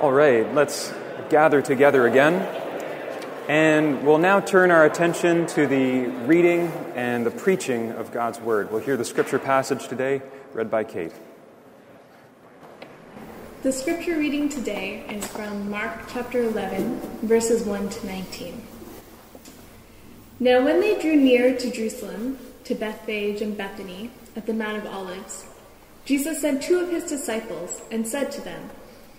All right, let's gather together again. And we'll now turn our attention to the reading and the preaching of God's Word. We'll hear the scripture passage today, read by Kate. The scripture reading today is from Mark chapter 11, verses 1 to 19. Now, when they drew near to Jerusalem, to Bethphage and Bethany, at the Mount of Olives, Jesus sent two of his disciples and said to them,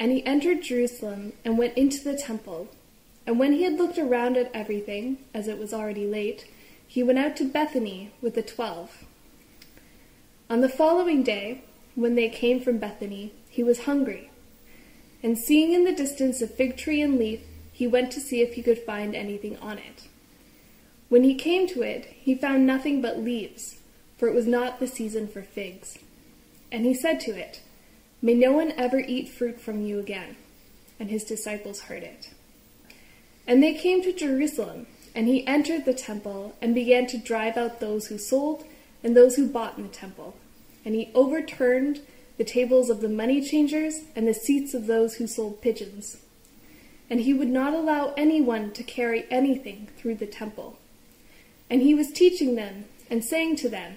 And he entered Jerusalem and went into the temple. And when he had looked around at everything, as it was already late, he went out to Bethany with the twelve. On the following day, when they came from Bethany, he was hungry. And seeing in the distance a fig tree and leaf, he went to see if he could find anything on it. When he came to it, he found nothing but leaves, for it was not the season for figs. And he said to it, May no one ever eat fruit from you again. And his disciples heard it. And they came to Jerusalem, and he entered the temple and began to drive out those who sold and those who bought in the temple. And he overturned the tables of the money changers and the seats of those who sold pigeons. And he would not allow anyone to carry anything through the temple. And he was teaching them and saying to them,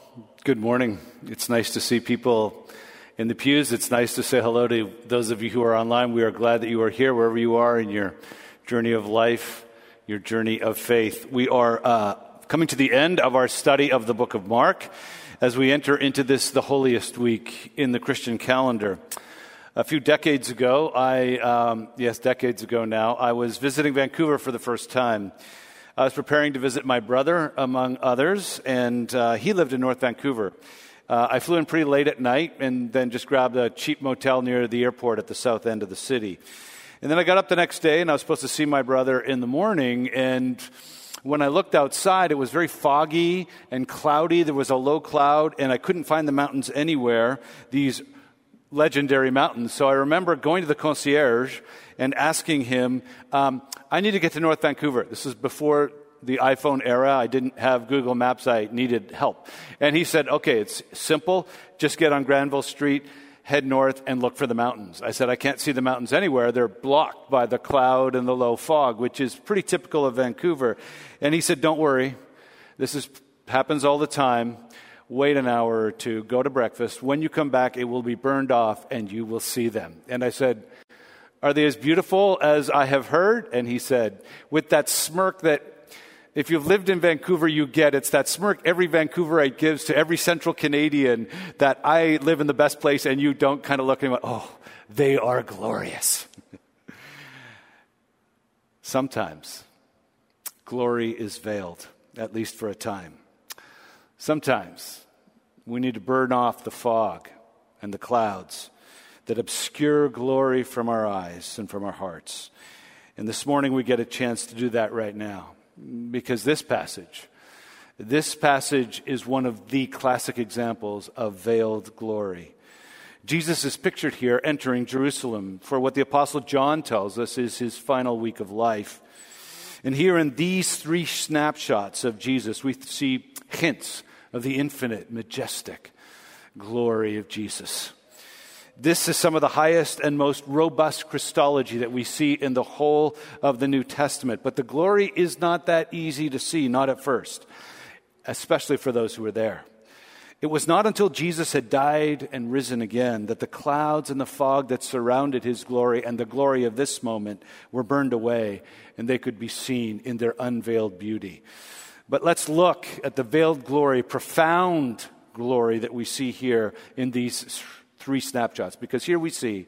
good morning. It's nice to see people in the pews. It's nice to say hello to those of you who are online. We are glad that you are here, wherever you are in your journey of life, your journey of faith. We are uh, coming to the end of our study of the book of Mark as we enter into this, the holiest week in the Christian calendar. A few decades ago, I, um, yes, decades ago now, I was visiting Vancouver for the first time. I was preparing to visit my brother, among others, and uh, he lived in North Vancouver. Uh, I flew in pretty late at night and then just grabbed a cheap motel near the airport at the south end of the city. And then I got up the next day and I was supposed to see my brother in the morning. And when I looked outside, it was very foggy and cloudy. There was a low cloud, and I couldn't find the mountains anywhere, these legendary mountains. So I remember going to the concierge and asking him, um, I need to get to North Vancouver. This is before the iPhone era. I didn't have Google Maps. I needed help. And he said, okay, it's simple. Just get on Granville Street, head north, and look for the mountains. I said, I can't see the mountains anywhere. They're blocked by the cloud and the low fog, which is pretty typical of Vancouver. And he said, don't worry. This is, happens all the time. Wait an hour or two, go to breakfast. When you come back, it will be burned off and you will see them. And I said, are they as beautiful as I have heard? And he said, with that smirk that if you've lived in Vancouver, you get it's that smirk every Vancouverite gives to every central Canadian that I live in the best place and you don't kind of look at him, oh, they are glorious. Sometimes glory is veiled, at least for a time. Sometimes we need to burn off the fog and the clouds that obscure glory from our eyes and from our hearts. And this morning we get a chance to do that right now because this passage, this passage is one of the classic examples of veiled glory. Jesus is pictured here entering Jerusalem for what the Apostle John tells us is his final week of life. And here in these three snapshots of Jesus, we see hints of the infinite, majestic glory of Jesus. This is some of the highest and most robust Christology that we see in the whole of the New Testament. But the glory is not that easy to see, not at first, especially for those who were there. It was not until Jesus had died and risen again that the clouds and the fog that surrounded his glory and the glory of this moment were burned away and they could be seen in their unveiled beauty. But let's look at the veiled glory, profound glory that we see here in these three snapshots. Because here we see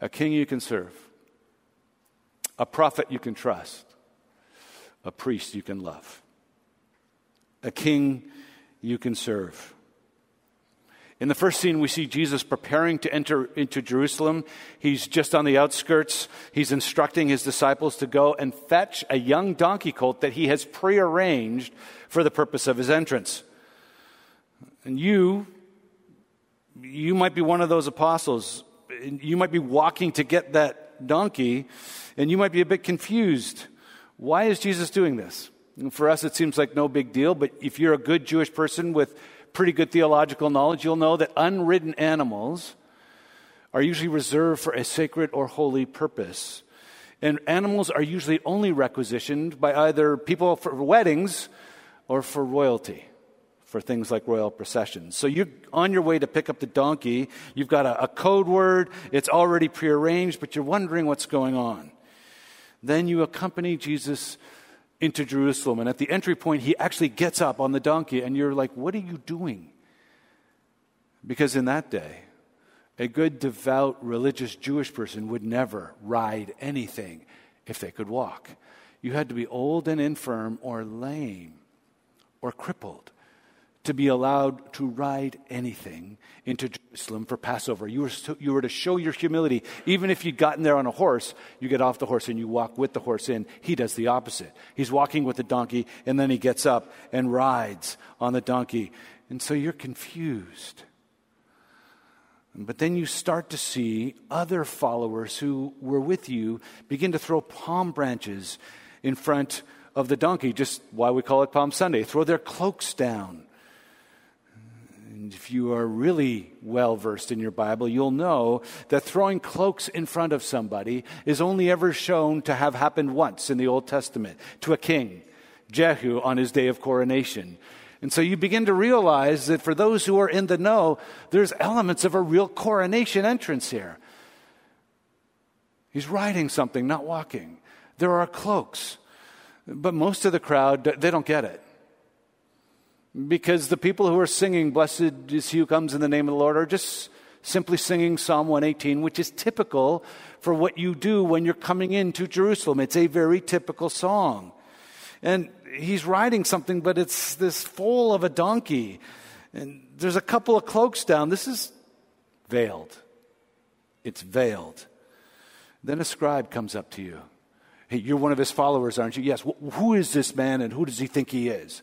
a king you can serve, a prophet you can trust, a priest you can love, a king you can serve. In the first scene, we see Jesus preparing to enter into Jerusalem. He's just on the outskirts. He's instructing his disciples to go and fetch a young donkey colt that he has prearranged for the purpose of his entrance. And you, you might be one of those apostles. You might be walking to get that donkey, and you might be a bit confused. Why is Jesus doing this? And for us, it seems like no big deal, but if you're a good Jewish person with pretty good theological knowledge, you'll know that unridden animals are usually reserved for a sacred or holy purpose. And animals are usually only requisitioned by either people for weddings or for royalty for things like royal processions. So you're on your way to pick up the donkey. You've got a, a code word. It's already prearranged, but you're wondering what's going on. Then you accompany Jesus into Jerusalem. And at the entry point, he actually gets up on the donkey, and you're like, What are you doing? Because in that day, a good, devout, religious Jewish person would never ride anything if they could walk. You had to be old and infirm, or lame, or crippled to be allowed to ride anything into Jerusalem for Passover. You were, to, you were to show your humility. Even if you'd gotten there on a horse, you get off the horse and you walk with the horse in. He does the opposite. He's walking with the donkey and then he gets up and rides on the donkey. And so you're confused. But then you start to see other followers who were with you begin to throw palm branches in front of the donkey, just why we call it Palm Sunday. Throw their cloaks down and if you are really well versed in your Bible, you'll know that throwing cloaks in front of somebody is only ever shown to have happened once in the Old Testament to a king, Jehu, on his day of coronation. And so you begin to realize that for those who are in the know, there's elements of a real coronation entrance here. He's riding something, not walking. There are cloaks. But most of the crowd, they don't get it. Because the people who are singing, Blessed is he who comes in the name of the Lord, are just simply singing Psalm 118, which is typical for what you do when you're coming into Jerusalem. It's a very typical song. And he's riding something, but it's this foal of a donkey. And there's a couple of cloaks down. This is veiled. It's veiled. Then a scribe comes up to you. Hey, you're one of his followers, aren't you? Yes. Who is this man and who does he think he is?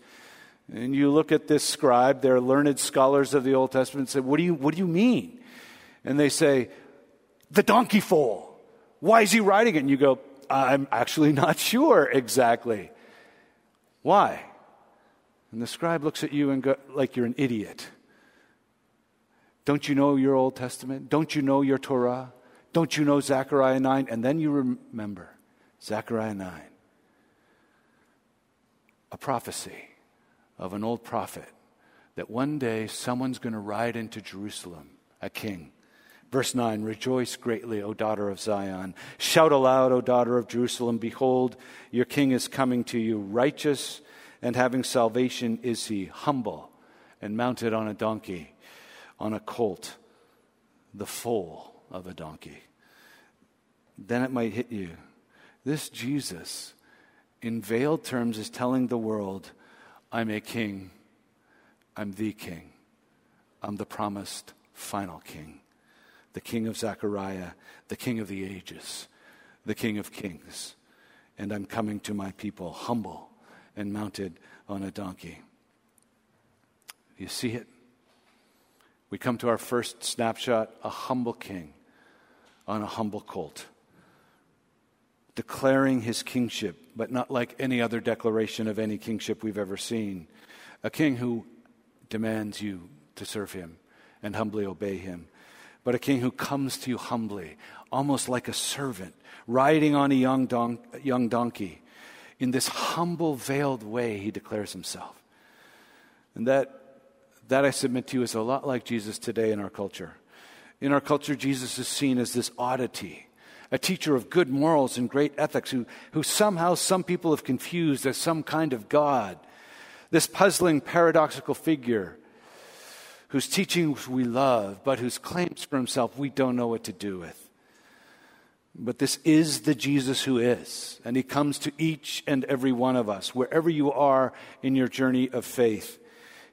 And you look at this scribe, they're learned scholars of the Old Testament, and say, what do, you, what do you mean? And they say, The donkey foal. Why is he riding it? And you go, I'm actually not sure exactly. Why? And the scribe looks at you and go, like you're an idiot. Don't you know your Old Testament? Don't you know your Torah? Don't you know Zechariah 9? And then you remember Zechariah 9. A prophecy of an old prophet that one day someone's going to ride into Jerusalem, a king. Verse 9 Rejoice greatly, O daughter of Zion. Shout aloud, O daughter of Jerusalem. Behold, your king is coming to you. Righteous and having salvation is he, humble and mounted on a donkey, on a colt, the foal of a donkey. Then it might hit you. This Jesus, in veiled terms, is telling the world I'm a king. I'm the king. I'm the promised final king, the king of Zechariah, the king of the ages, the king of kings. And I'm coming to my people humble and mounted on a donkey. You see it? We come to our first snapshot a humble king on a humble colt. Declaring his kingship, but not like any other declaration of any kingship we've ever seen. A king who demands you to serve him and humbly obey him, but a king who comes to you humbly, almost like a servant, riding on a young, don- young donkey. In this humble, veiled way, he declares himself. And that, that, I submit to you, is a lot like Jesus today in our culture. In our culture, Jesus is seen as this oddity, a teacher of good morals and great ethics who, who somehow some people have confused as some kind of God. This puzzling, paradoxical figure whose teachings we love, but whose claims for himself we don't know what to do with. But this is the Jesus who is, and he comes to each and every one of us, wherever you are in your journey of faith.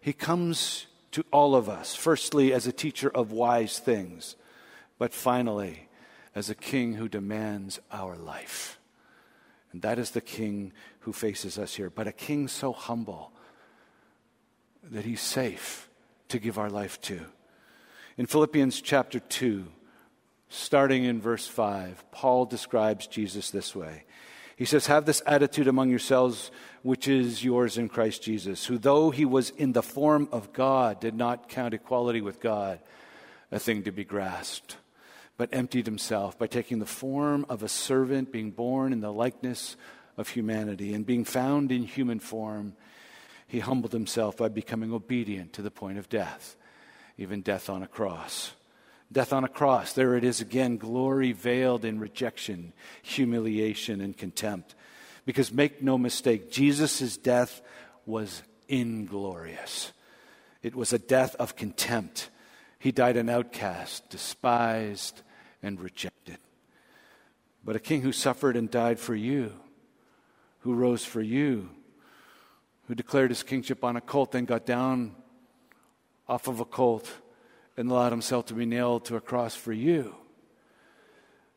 He comes to all of us, firstly, as a teacher of wise things, but finally, as a king who demands our life. And that is the king who faces us here, but a king so humble that he's safe to give our life to. In Philippians chapter 2, starting in verse 5, Paul describes Jesus this way. He says, Have this attitude among yourselves, which is yours in Christ Jesus, who, though he was in the form of God, did not count equality with God a thing to be grasped, but emptied himself by taking the form of a servant, being born in the likeness of humanity, and being found in human form he humbled himself by becoming obedient to the point of death, even death on a cross. Death on a cross, there it is again, glory veiled in rejection, humiliation, and contempt. Because make no mistake, Jesus' death was inglorious. It was a death of contempt. He died an outcast, despised, and rejected. But a king who suffered and died for you, who rose for you, who declared his kingship on a colt, then got down off of a colt and allowed himself to be nailed to a cross for you.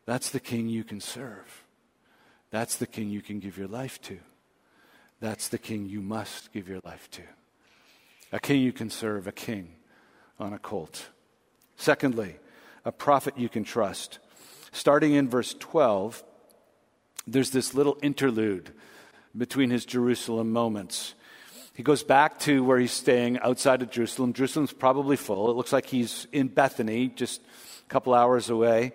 That's the king you can serve. That's the king you can give your life to. That's the king you must give your life to. A king you can serve, a king on a colt. Secondly, a prophet you can trust. Starting in verse 12, there's this little interlude between his Jerusalem moments. He goes back to where he's staying outside of Jerusalem. Jerusalem's probably full. It looks like he's in Bethany, just a couple hours away.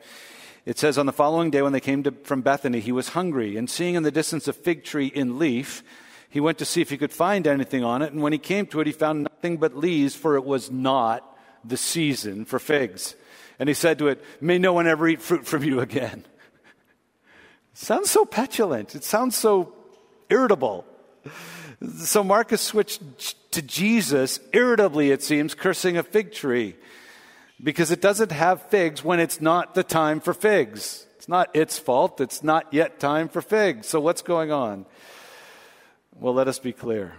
It says, On the following day, when they came to, from Bethany, he was hungry, and seeing in the distance a fig tree in leaf, he went to see if he could find anything on it. And when he came to it, he found nothing but leaves, for it was not the season for figs. And he said to it, May no one ever eat fruit from you again. Sounds so petulant. It sounds so irritable. So Marcus switched to Jesus, irritably, it seems, cursing a fig tree because it doesn't have figs when it's not the time for figs. It's not its fault. It's not yet time for figs. So what's going on? Well, let us be clear.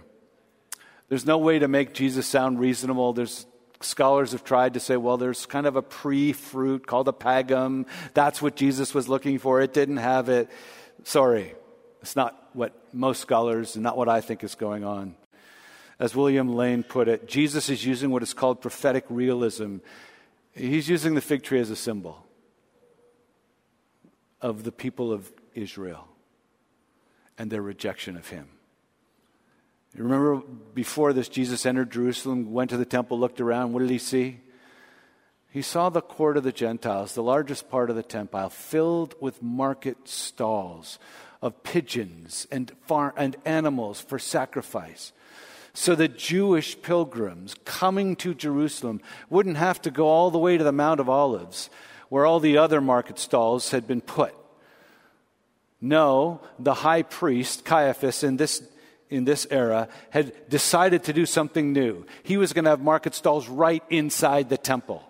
There's no way to make Jesus sound reasonable. There's scholars have tried to say, well, there's kind of a pre fruit called a paggim. That's what Jesus was looking for. It didn't have it. Sorry. It's not what most scholars and not what I think is going on. As William Lane put it, Jesus is using what is called prophetic realism. He's using the fig tree as a symbol of the people of Israel and their rejection of him. Remember before this, Jesus entered Jerusalem, went to the temple, looked around. What did he see? He saw the court of the Gentiles, the largest part of the temple, filled with market stalls of pigeons and, far, and animals for sacrifice. So that Jewish pilgrims coming to Jerusalem wouldn't have to go all the way to the Mount of Olives, where all the other market stalls had been put. No, the high priest, Caiaphas, in this, in this era, had decided to do something new. He was going to have market stalls right inside the temple.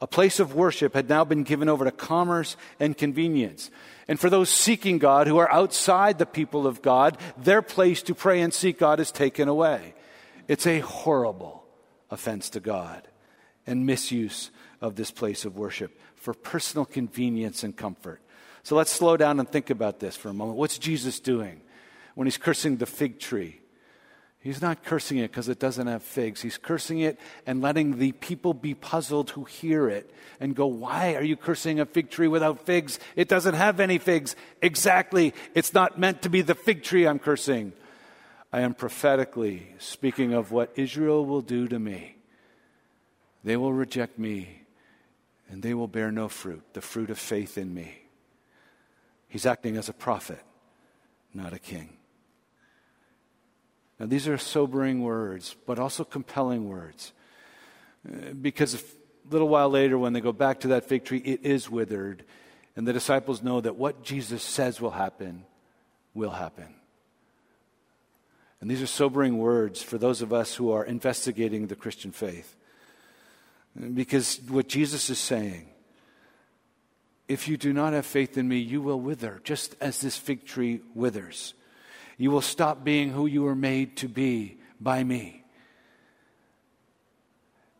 A place of worship had now been given over to commerce and convenience. And for those seeking God who are outside the people of God, their place to pray and seek God is taken away. It's a horrible offense to God and misuse of this place of worship for personal convenience and comfort. So let's slow down and think about this for a moment. What's Jesus doing when he's cursing the fig tree? He's not cursing it because it doesn't have figs. He's cursing it and letting the people be puzzled who hear it and go, Why are you cursing a fig tree without figs? It doesn't have any figs. Exactly. It's not meant to be the fig tree I'm cursing. I am prophetically speaking of what Israel will do to me. They will reject me and they will bear no fruit, the fruit of faith in me. He's acting as a prophet, not a king. Now, these are sobering words, but also compelling words. Uh, because a little while later, when they go back to that fig tree, it is withered. And the disciples know that what Jesus says will happen will happen. And these are sobering words for those of us who are investigating the Christian faith. Because what Jesus is saying, if you do not have faith in me, you will wither, just as this fig tree withers. You will stop being who you were made to be by me.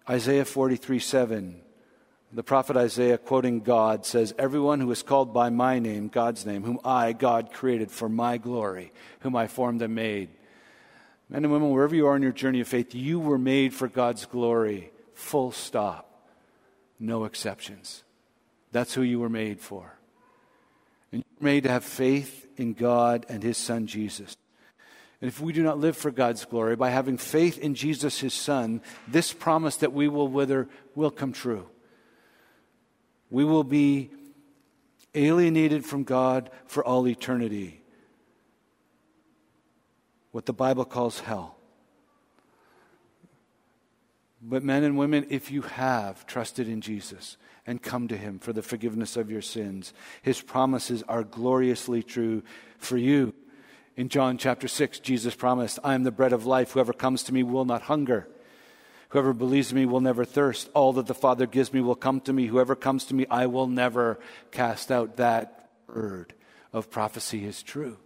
Isaiah 43 7, the prophet Isaiah, quoting God, says, Everyone who is called by my name, God's name, whom I, God, created for my glory, whom I formed and made. Men and women, wherever you are in your journey of faith, you were made for God's glory. Full stop. No exceptions. That's who you were made for. And you were made to have faith in God and His Son Jesus. And if we do not live for God's glory, by having faith in Jesus, His Son, this promise that we will wither will come true. We will be alienated from God for all eternity. What the Bible calls hell. But, men and women, if you have trusted in Jesus, and come to him for the forgiveness of your sins. His promises are gloriously true for you. In John chapter 6, Jesus promised, I am the bread of life. Whoever comes to me will not hunger. Whoever believes in me will never thirst. All that the Father gives me will come to me. Whoever comes to me, I will never cast out. That word of prophecy is true.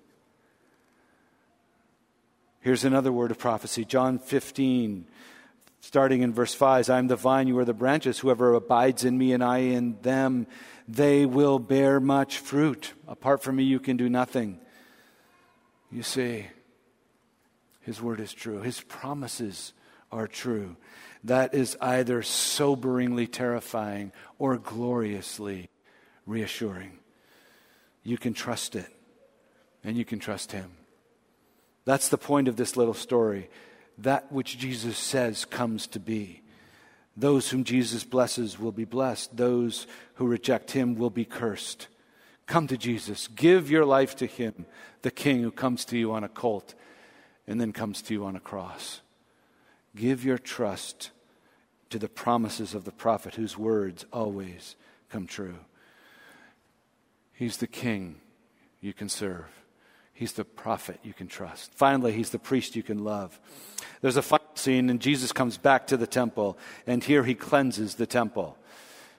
Here's another word of prophecy John 15, starting in verse 5 I am the vine, you are the branches. Whoever abides in me and I in them, they will bear much fruit. Apart from me, you can do nothing. You see, his word is true, his promises are true. That is either soberingly terrifying or gloriously reassuring. You can trust it, and you can trust him. That's the point of this little story that which Jesus says comes to be. Those whom Jesus blesses will be blessed, those who reject him will be cursed. Come to Jesus. Give your life to him, the king who comes to you on a colt and then comes to you on a cross. Give your trust to the promises of the prophet whose words always come true. He's the king you can serve. He's the prophet you can trust. Finally, he's the priest you can love. There's a final scene, and Jesus comes back to the temple, and here he cleanses the temple.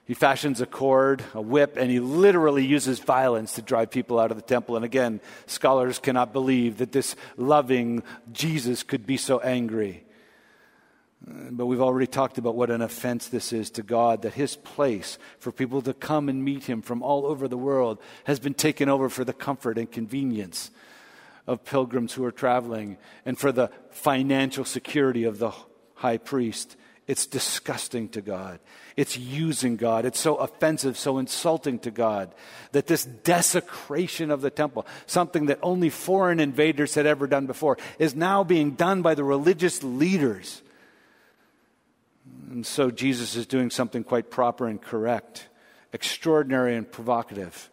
He fashions a cord, a whip, and he literally uses violence to drive people out of the temple. And again, scholars cannot believe that this loving Jesus could be so angry. But we've already talked about what an offense this is to God, that his place for people to come and meet him from all over the world has been taken over for the comfort and convenience of pilgrims who are traveling and for the financial security of the high priest. It's disgusting to God. It's using God. It's so offensive, so insulting to God that this desecration of the temple, something that only foreign invaders had ever done before, is now being done by the religious leaders. And so Jesus is doing something quite proper and correct, extraordinary and provocative.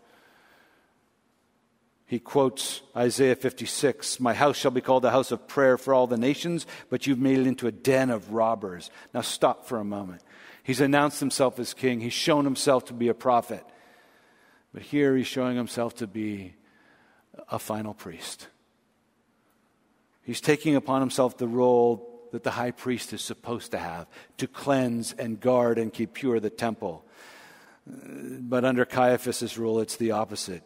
He quotes Isaiah 56 My house shall be called a house of prayer for all the nations, but you've made it into a den of robbers. Now stop for a moment. He's announced himself as king, he's shown himself to be a prophet. But here he's showing himself to be a final priest. He's taking upon himself the role that the high priest is supposed to have to cleanse and guard and keep pure the temple. But under Caiaphas' rule, it's the opposite.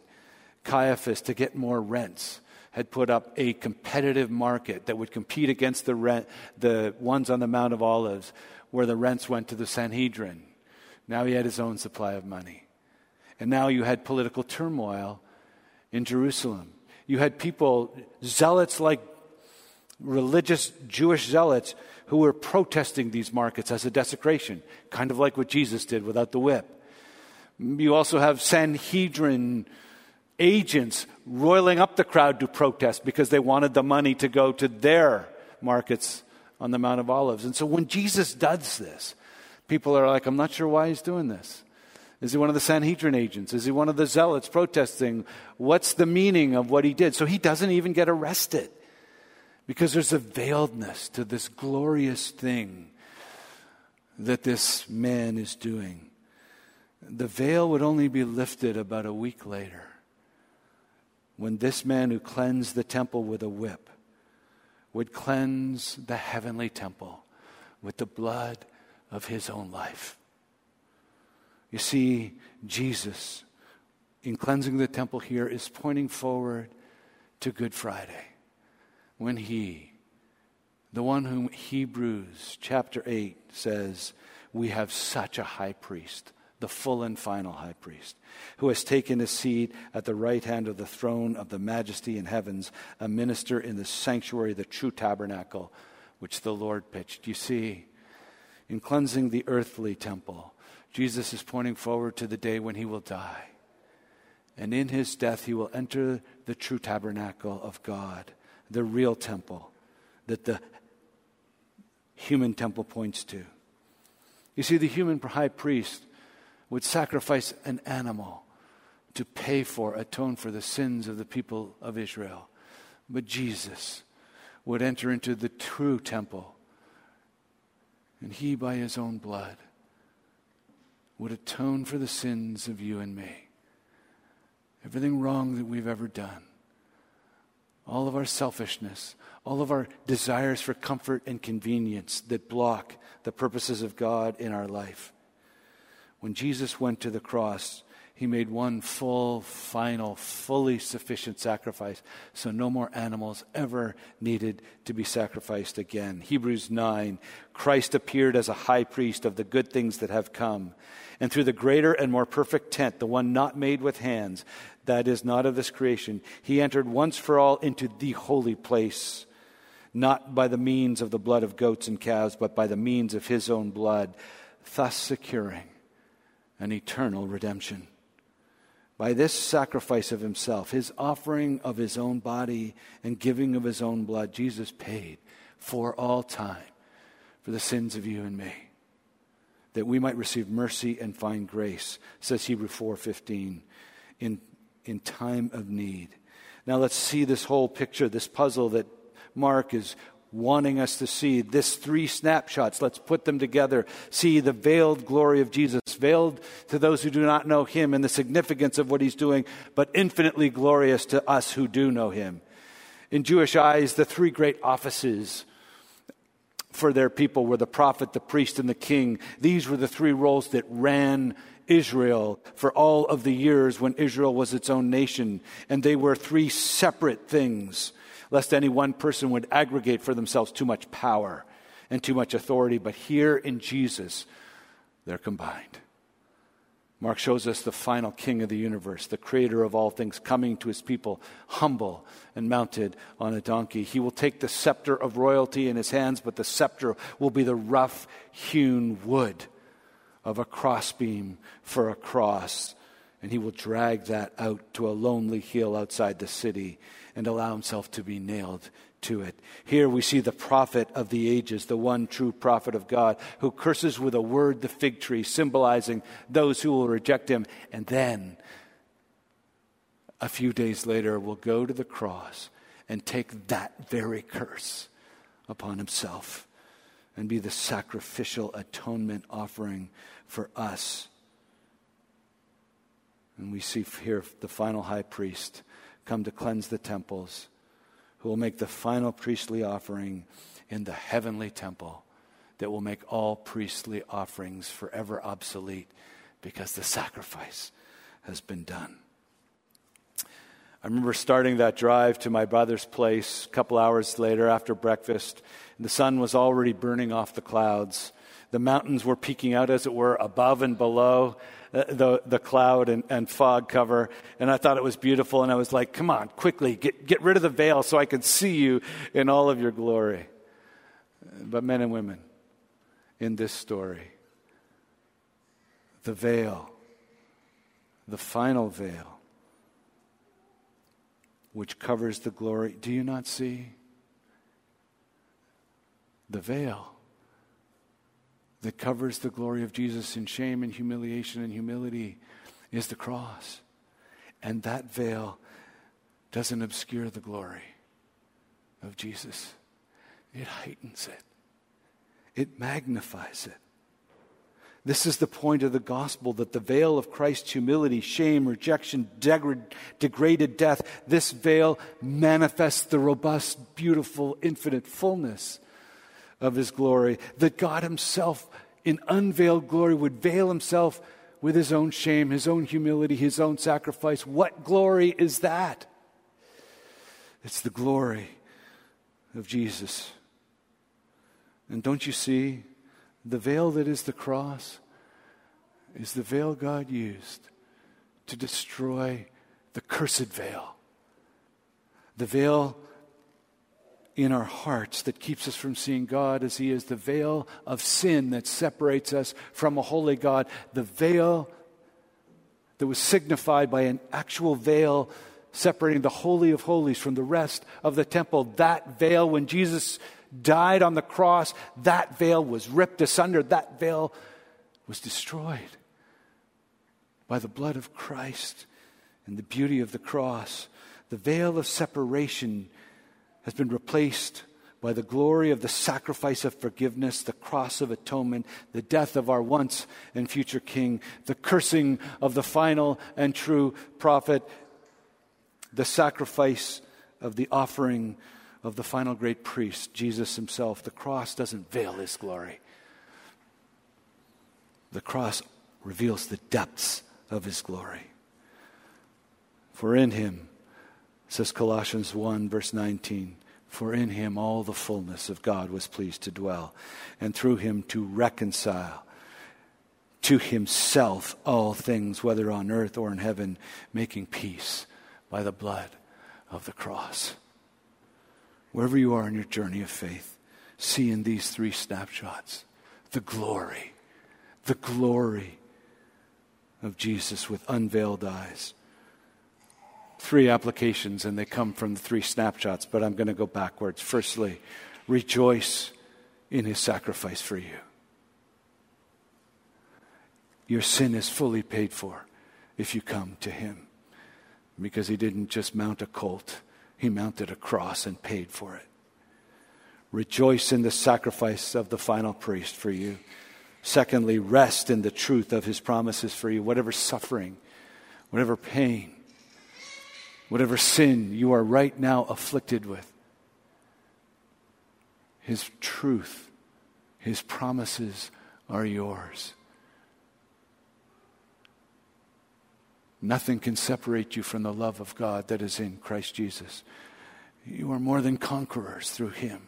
Caiaphas, to get more rents, had put up a competitive market that would compete against the, rent, the ones on the Mount of Olives, where the rents went to the Sanhedrin. Now he had his own supply of money. And now you had political turmoil in Jerusalem. You had people, zealots like religious Jewish zealots who were protesting these markets as a desecration, kind of like what Jesus did without the whip. You also have Sanhedrin agents roiling up the crowd to protest because they wanted the money to go to their markets on the Mount of Olives. And so when Jesus does this, people are like, I'm not sure why he's doing this. Is he one of the Sanhedrin agents? Is he one of the zealots protesting? What's the meaning of what he did? So he doesn't even get arrested because there's a veiledness to this glorious thing that this man is doing. The veil would only be lifted about a week later when this man who cleansed the temple with a whip would cleanse the heavenly temple with the blood of his own life. You see, Jesus, in cleansing the temple here, is pointing forward to Good Friday when he, the one whom Hebrews chapter 8 says, we have such a high priest the full and final high priest, who has taken his seat at the right hand of the throne of the majesty in heavens, a minister in the sanctuary, the true tabernacle, which the Lord pitched. You see, in cleansing the earthly temple, Jesus is pointing forward to the day when he will die. And in his death, he will enter the true tabernacle of God, the real temple that the human temple points to. You see, the human high priest would sacrifice an animal to pay for, atone for the sins of the people of Israel. But Jesus would enter into the true temple, and he, by his own blood, would atone for the sins of you and me. Everything wrong that we've ever done, all of our selfishness, all of our desires for comfort and convenience that block the purposes of God in our life. When Jesus went to the cross, he made one full, final, fully sufficient sacrifice, so no more animals ever needed to be sacrificed again. Hebrews 9 Christ appeared as a high priest of the good things that have come. And through the greater and more perfect tent, the one not made with hands, that is not of this creation, he entered once for all into the holy place, not by the means of the blood of goats and calves, but by the means of his own blood, thus securing an eternal redemption. By this sacrifice of himself, his offering of his own body and giving of his own blood, Jesus paid for all time for the sins of you and me that we might receive mercy and find grace says hebrew 4.15 in, in time of need now let's see this whole picture this puzzle that mark is wanting us to see. This three snapshots, let's put them together. See the veiled glory of Jesus, veiled to those who do not know him and the significance of what he's doing, but infinitely glorious to us who do know him. In Jewish eyes, the three great offices for their people were the prophet, the priest, and the king. These were the three roles that ran Israel for all of the years when Israel was its own nation. And they were three separate things lest any one person would aggregate for themselves too much power and too much authority. But here in Jesus, they're combined. Mark shows us the final king of the universe, the creator of all things, coming to his people humble and mounted on a donkey. He will take the scepter of royalty in his hands, but the scepter will be the rough hewn wood of a crossbeam for a cross. And he will drag that out to a lonely hill outside the city and allow himself to be nailed to it. Here we see the prophet of the ages, the one true prophet of God, who curses with a word the fig tree, symbolizing those who will reject him. And then, a few days later, will go to the cross and take that very curse upon himself and be the sacrificial atonement offering for us. And we see here the final high priest come to cleanse the temples, who will make the final priestly offering in the heavenly temple that will make all priestly offerings forever obsolete because the sacrifice has been done. I remember starting that drive to my brother's place a couple hours later after breakfast. And the sun was already burning off the clouds. The mountains were peeking out, as it were, above and below uh, the, the cloud and, and fog cover. And I thought it was beautiful. And I was like, come on, quickly, get, get rid of the veil so I can see you in all of your glory. But, men and women, in this story, the veil, the final veil, which covers the glory, do you not see? The veil that covers the glory of Jesus in shame and humiliation and humility is the cross. And that veil doesn't obscure the glory of Jesus, it heightens it, it magnifies it. This is the point of the gospel that the veil of Christ's humility, shame, rejection, degraded death, this veil manifests the robust, beautiful, infinite fullness of his glory. That God himself, in unveiled glory, would veil himself with his own shame, his own humility, his own sacrifice. What glory is that? It's the glory of Jesus. And don't you see? The veil that is the cross is the veil God used to destroy the cursed veil. The veil in our hearts that keeps us from seeing God as He is, the veil of sin that separates us from a holy God, the veil that was signified by an actual veil separating the Holy of Holies from the rest of the temple. That veil, when Jesus died on the cross, that veil was ripped asunder, that veil was destroyed by the blood of Christ and the beauty of the cross. The veil of separation has been replaced by the glory of the sacrifice of forgiveness, the cross of atonement, the death of our once and future King, the cursing of the final and true prophet, the sacrifice of the offering of the final great priest, Jesus himself. The cross doesn't veil his glory, the cross reveals the depths of his glory. For in him, says Colossians 1, verse 19, for in him all the fullness of God was pleased to dwell, and through him to reconcile to himself all things, whether on earth or in heaven, making peace by the blood of the cross wherever you are in your journey of faith, see in these three snapshots the glory, the glory of Jesus with unveiled eyes. Three applications, and they come from the three snapshots, but I'm going to go backwards. Firstly, rejoice in his sacrifice for you. Your sin is fully paid for if you come to him because he didn't just mount a colt he mounted a cross and paid for it. Rejoice in the sacrifice of the final priest for you. Secondly, rest in the truth of his promises for you. Whatever suffering, whatever pain, whatever sin you are right now afflicted with, his truth, his promises are yours. Nothing can separate you from the love of God that is in Christ Jesus. You are more than conquerors through Him.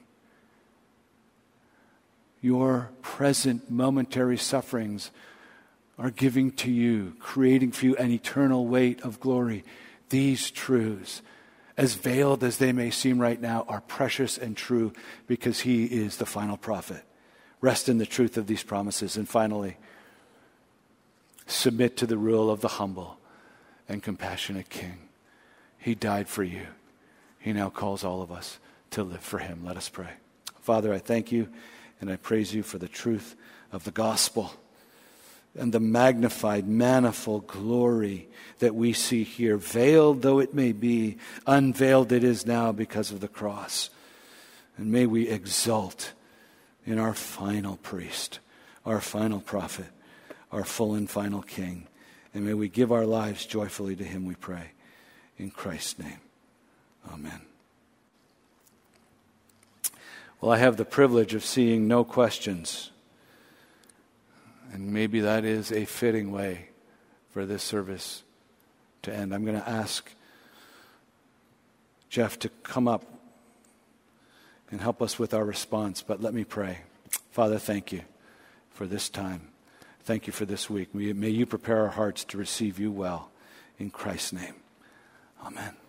Your present momentary sufferings are giving to you, creating for you an eternal weight of glory. These truths, as veiled as they may seem right now, are precious and true because He is the final prophet. Rest in the truth of these promises. And finally, submit to the rule of the humble and compassionate King. He died for you. He now calls all of us to live for Him. Let us pray. Father, I thank you and I praise you for the truth of the gospel and the magnified, manifold glory that we see here. Veiled though it may be, unveiled it is now because of the cross. And may we exult in our final priest, our final prophet, our full and final king. And may we give our lives joyfully to him, we pray. In Christ's name. Amen. Well, I have the privilege of seeing no questions. And maybe that is a fitting way for this service to end. I'm going to ask Jeff to come up and help us with our response, but let me pray. Father, thank you for this time. Thank you for this week. May you prepare our hearts to receive you well. In Christ's name. Amen.